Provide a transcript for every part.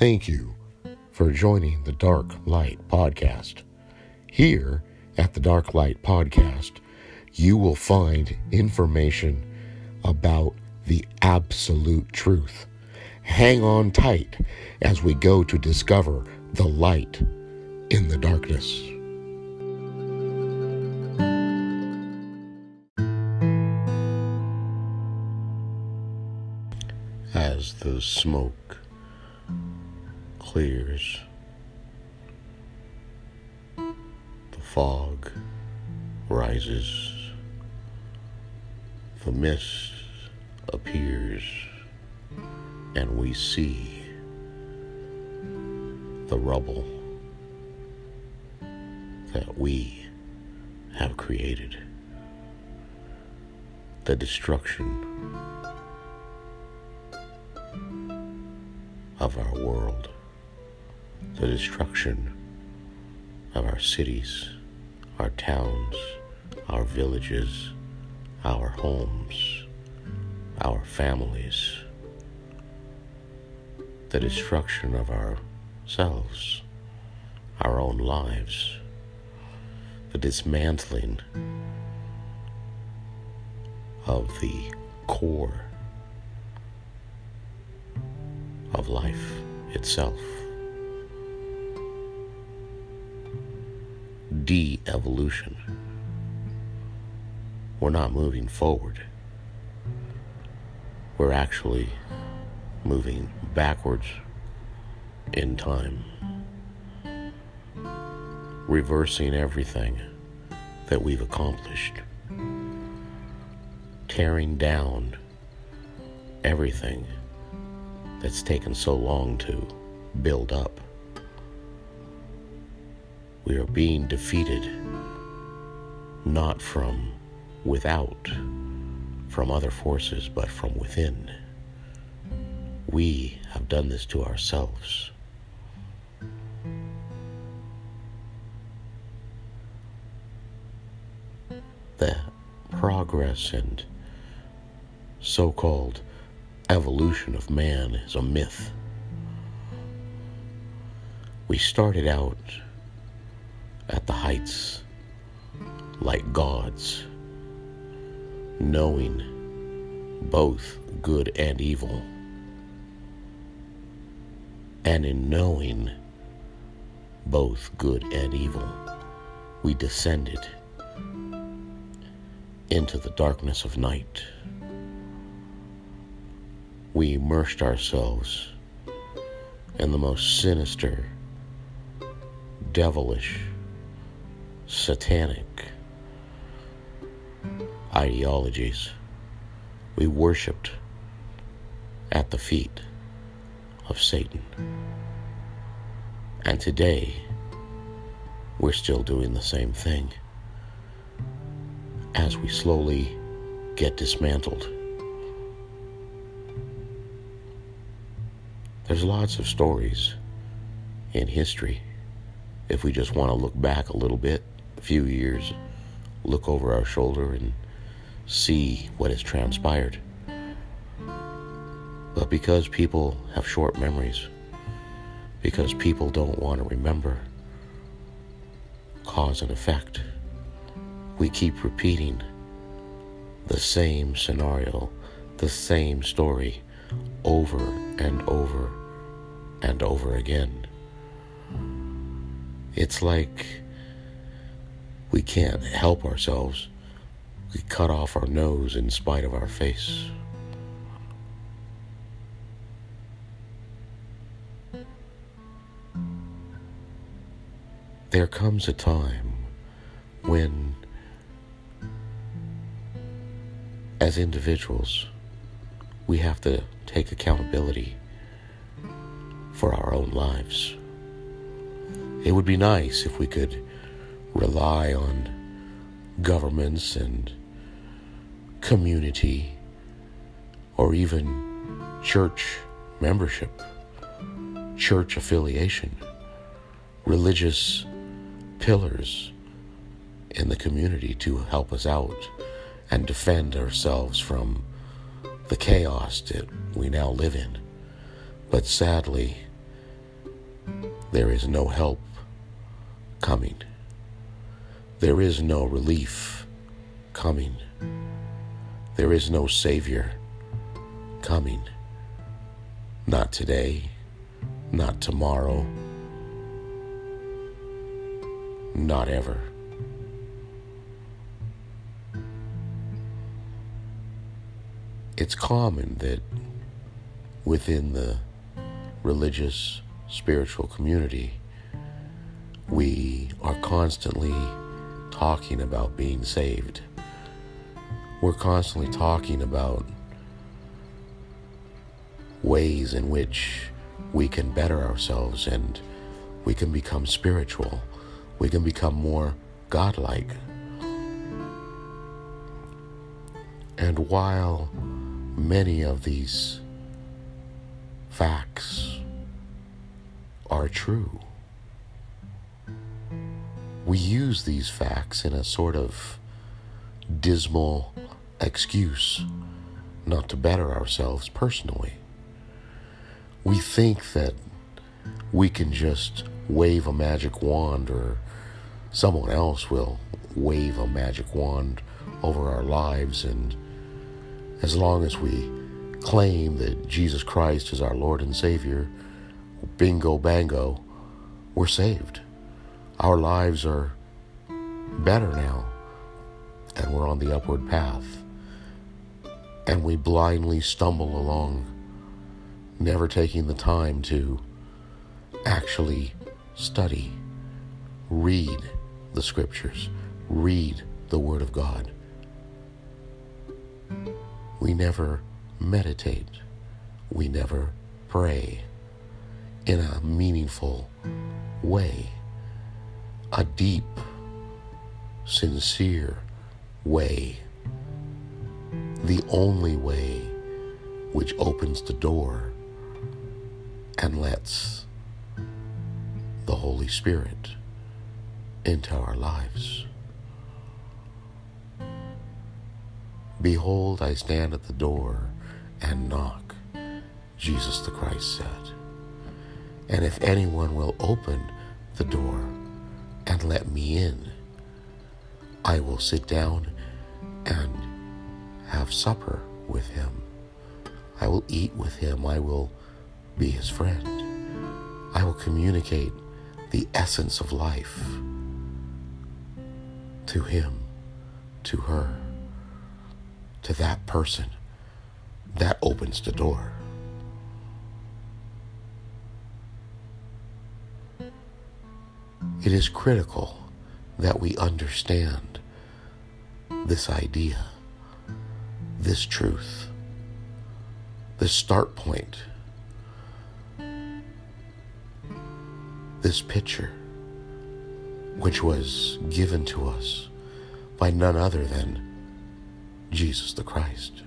Thank you for joining the Dark Light Podcast. Here at the Dark Light Podcast, you will find information about the absolute truth. Hang on tight as we go to discover the light in the darkness. As the smoke clears, the fog rises, the mist appears, and we see the rubble that we have created, the destruction of our world, the destruction of our cities, our towns, our villages, our homes, our families, the destruction of ourselves, our own lives, the dismantling of the core of life itself. De evolution. We're not moving forward. We're actually moving backwards in time, reversing everything that we've accomplished, tearing down everything that's taken so long to build up. We are being defeated not from without, from other forces, but from within. We have done this to ourselves. The progress and so called evolution of man is a myth. We started out at the heights like gods, knowing both good and evil. And in knowing both good and evil, we descended into the darkness of night we immersed ourselves in the most sinister, devilish, satanic ideologies. We worshiped at the feet of Satan. And today, we're still doing the same thing as we slowly get dismantled. There's lots of stories in history. If we just want to look back a little bit, few years, look over our shoulder and see what has transpired. But because people have short memories, because people don't want to remember cause and effect, we keep repeating the same scenario, the same story over and over and over again. It's like we can't help ourselves. We cut off our nose in spite of our face. There comes a time when, as individuals, we have to take accountability for our own lives. It would be nice if we could rely on governments and community or even church membership, church affiliation, religious pillars in the community to help us out and defend ourselves from the chaos that we now live in. But sadly, there is no help coming. There is no relief coming. There is no Savior coming. Not today, not tomorrow, not ever. It's common that within the religious, spiritual community, we are constantly talking about being saved. We're constantly talking about ways in which we can better ourselves and we can become spiritual. We can become more godlike. And while many of these facts are true, we use these facts in a sort of dismal excuse not to better ourselves personally. We think that we can just wave a magic wand or someone else will wave a magic wand over our lives and as long as we claim that Jesus Christ is our Lord and Savior, bingo bango, we're saved. Our lives are better now, and we're on the upward path. And we blindly stumble along, never taking the time to actually study, read the scriptures, read the Word of God. We never meditate, we never pray in a meaningful way a deep, sincere way, the only way which opens the door and lets the Holy Spirit into our lives. Behold, I stand at the door and knock, Jesus the Christ said. And if anyone will open the door, and let me in. I will sit down and have supper with him. I will eat with him. I will be his friend. I will communicate the essence of life to him, to her, to that person. That opens the door. It is critical that we understand this idea, this truth, this start point, this picture, which was given to us by none other than Jesus the Christ.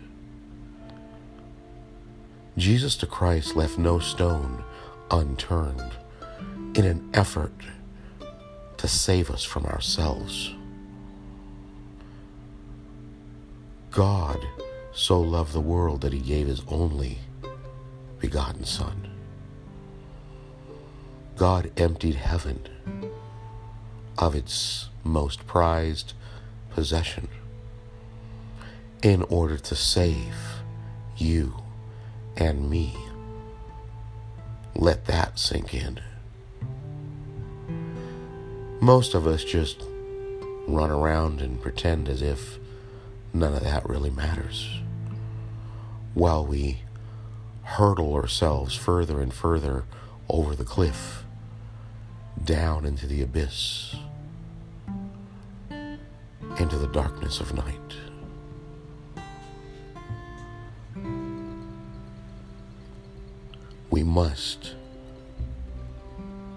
Jesus the Christ left no stone unturned in an effort to save us from ourselves. God so loved the world that he gave his only begotten Son. God emptied heaven of its most prized possession in order to save you and me. Let that sink in. Most of us just run around and pretend as if none of that really matters while we hurtle ourselves further and further over the cliff, down into the abyss, into the darkness of night. We must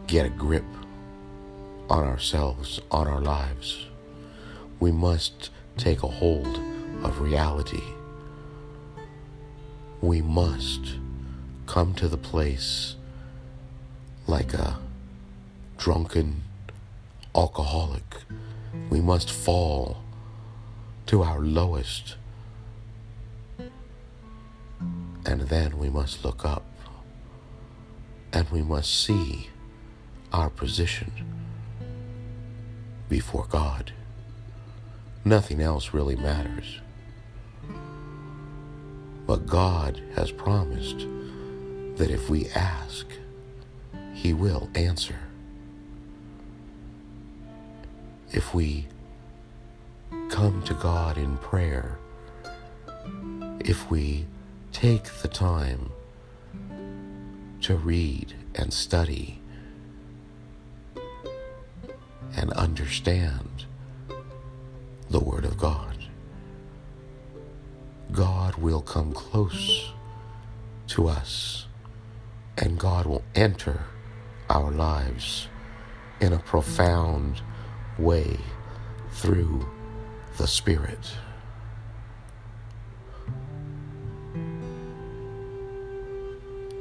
get a grip on ourselves, on our lives. We must take a hold of reality. We must come to the place like a drunken alcoholic. We must fall to our lowest. And then we must look up and we must see our position before God. Nothing else really matters. But God has promised that if we ask, He will answer. If we come to God in prayer, if we take the time to read and study and understand the Word of God. God will come close to us and God will enter our lives in a profound way through the Spirit.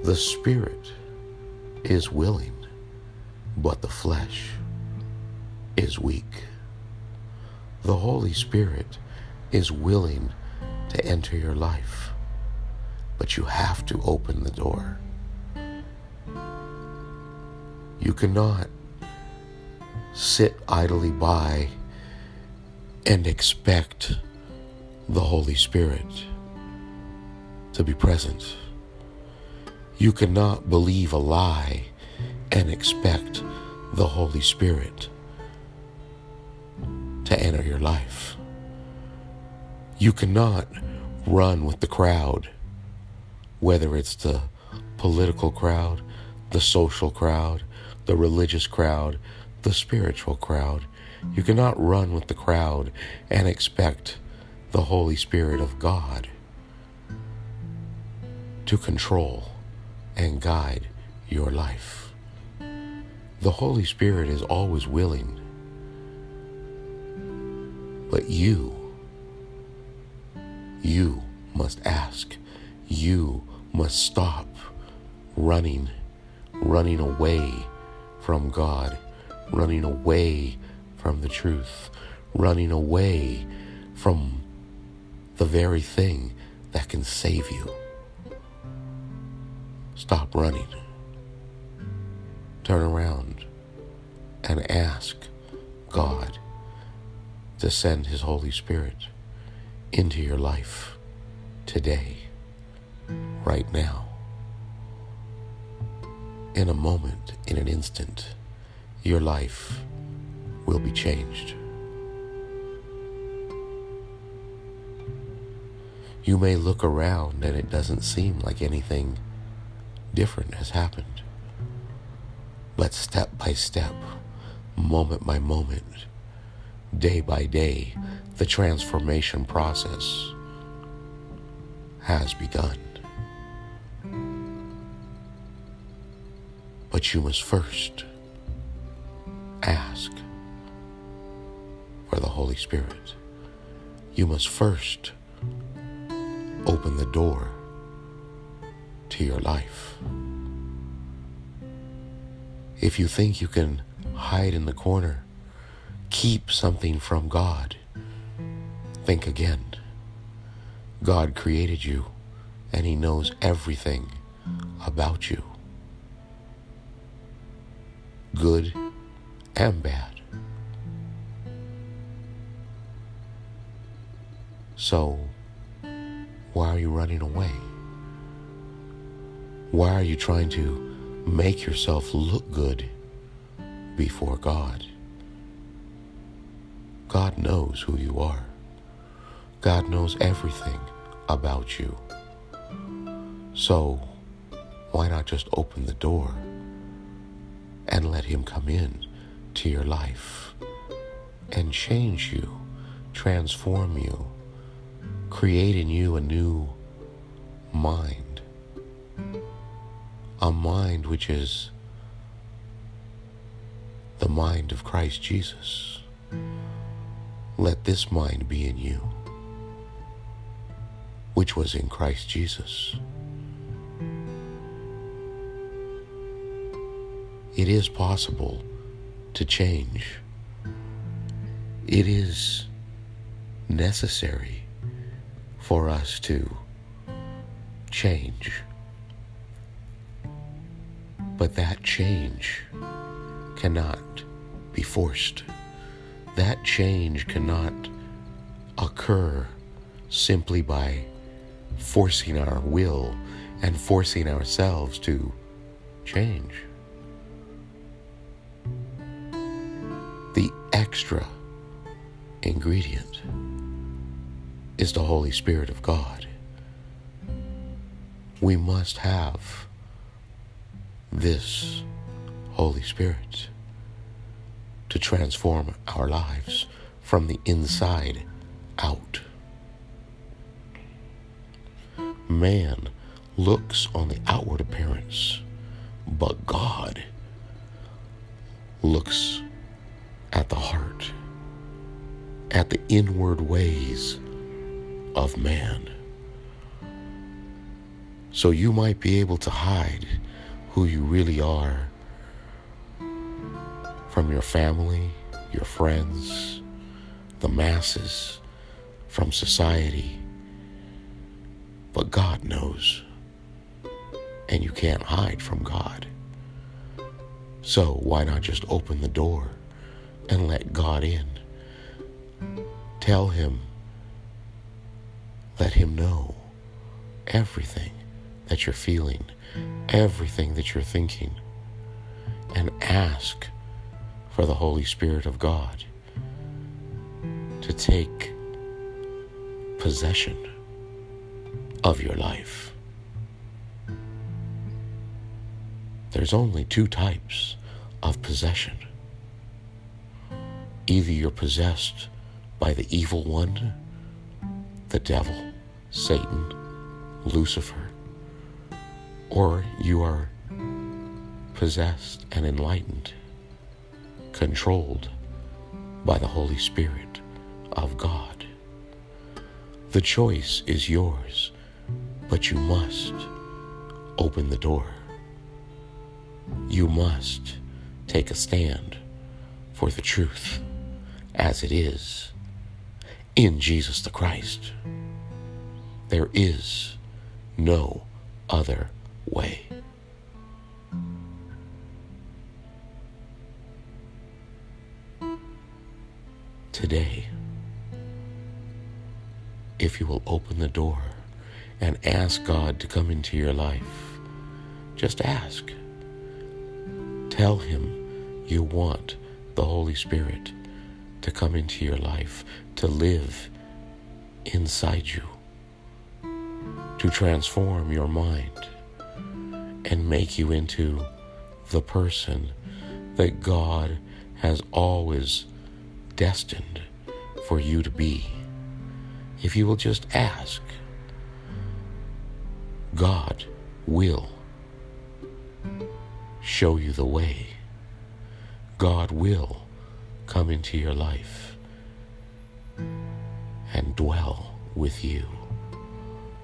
The Spirit is willing, but the flesh is weak. The Holy Spirit is willing to enter your life, but you have to open the door. You cannot sit idly by and expect the Holy Spirit to be present. You cannot believe a lie and expect the Holy Spirit to enter your life. You cannot run with the crowd, whether it's the political crowd, the social crowd, the religious crowd, the spiritual crowd. You cannot run with the crowd and expect the Holy Spirit of God to control and guide your life. The Holy Spirit is always willing, but you, you must ask. You must stop running, running away from God, running away from the truth, running away from the very thing that can save you. Stop running. Turn around and ask God to send His Holy Spirit into your life today, right now. In a moment, in an instant, your life will be changed. You may look around and it doesn't seem like anything different has happened. But step by step, moment by moment, day by day, the transformation process has begun. But you must first ask for the Holy Spirit. You must first open the door to your life. If you think you can hide in the corner, keep something from God, think again. God created you and He knows everything about you, good and bad. So, why are you running away? Why are you trying to make yourself look good before God? God knows who you are. God knows everything about you. So, why not just open the door and let Him come in to your life and change you, transform you, create in you a new mind? a mind which is the mind of Christ Jesus. Let this mind be in you, which was in Christ Jesus. It is possible to change. It is necessary for us to change. But that change cannot be forced. That change cannot occur simply by forcing our will and forcing ourselves to change. The extra ingredient is the Holy Spirit of God. We must have this Holy Spirit to transform our lives from the inside out. Man looks on the outward appearance, but God looks at the heart, at the inward ways of man. So you might be able to hide who you really are from your family, your friends, the masses, from society. But God knows. And you can't hide from God. So why not just open the door and let God in? Tell Him, let Him know everything that you're feeling, everything that you're thinking, and ask for the Holy Spirit of God to take possession of your life. There's only two types of possession. Either you're possessed by the evil one, the devil, Satan, Lucifer, or you are possessed and enlightened, controlled by the Holy Spirit of God. The choice is yours, but you must open the door. You must take a stand for the truth as it is in Jesus the Christ. There is no other way. If you will open the door and ask God to come into your life. Just ask. Tell Him you want the Holy Spirit to come into your life, to live inside you, to transform your mind and make you into the person that God has always destined for you to be. If you will just ask, God will show you the way. God will come into your life and dwell with you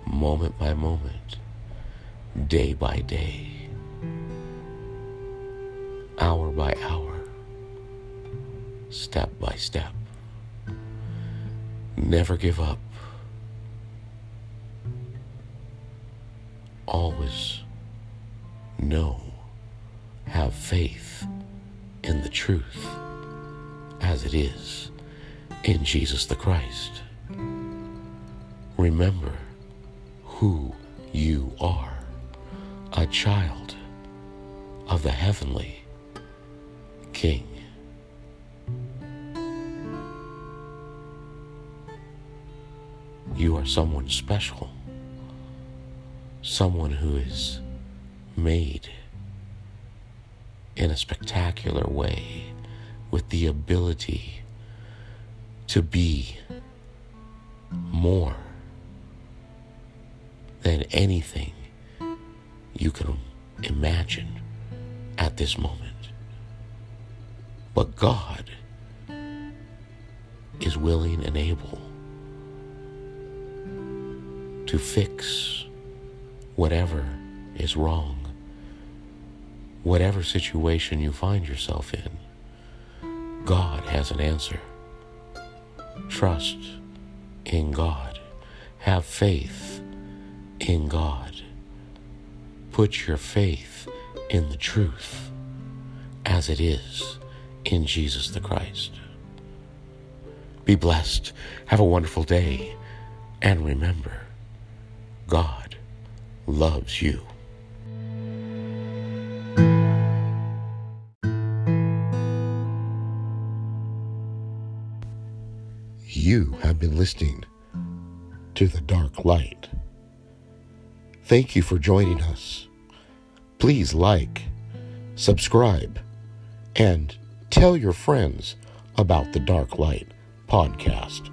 moment by moment, day by day, hour by hour, step by step. Never give up. Always know, have faith in the truth as it is in Jesus the Christ. Remember who you are a child of the heavenly King. You are someone special, someone who is made in a spectacular way with the ability to be more than anything you can imagine at this moment. But God is willing and able to fix whatever is wrong, whatever situation you find yourself in. God has an answer. Trust in God. Have faith in God. Put your faith in the truth as it is in Jesus the Christ. Be blessed. Have a wonderful day. And remember, God loves you. You have been listening to The Dark Light. Thank you for joining us. Please like, subscribe, and tell your friends about The Dark Light podcast.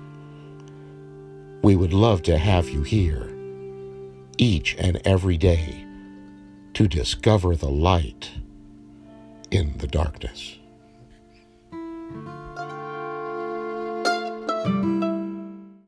We would love to have you here each and every day to discover the light in the darkness.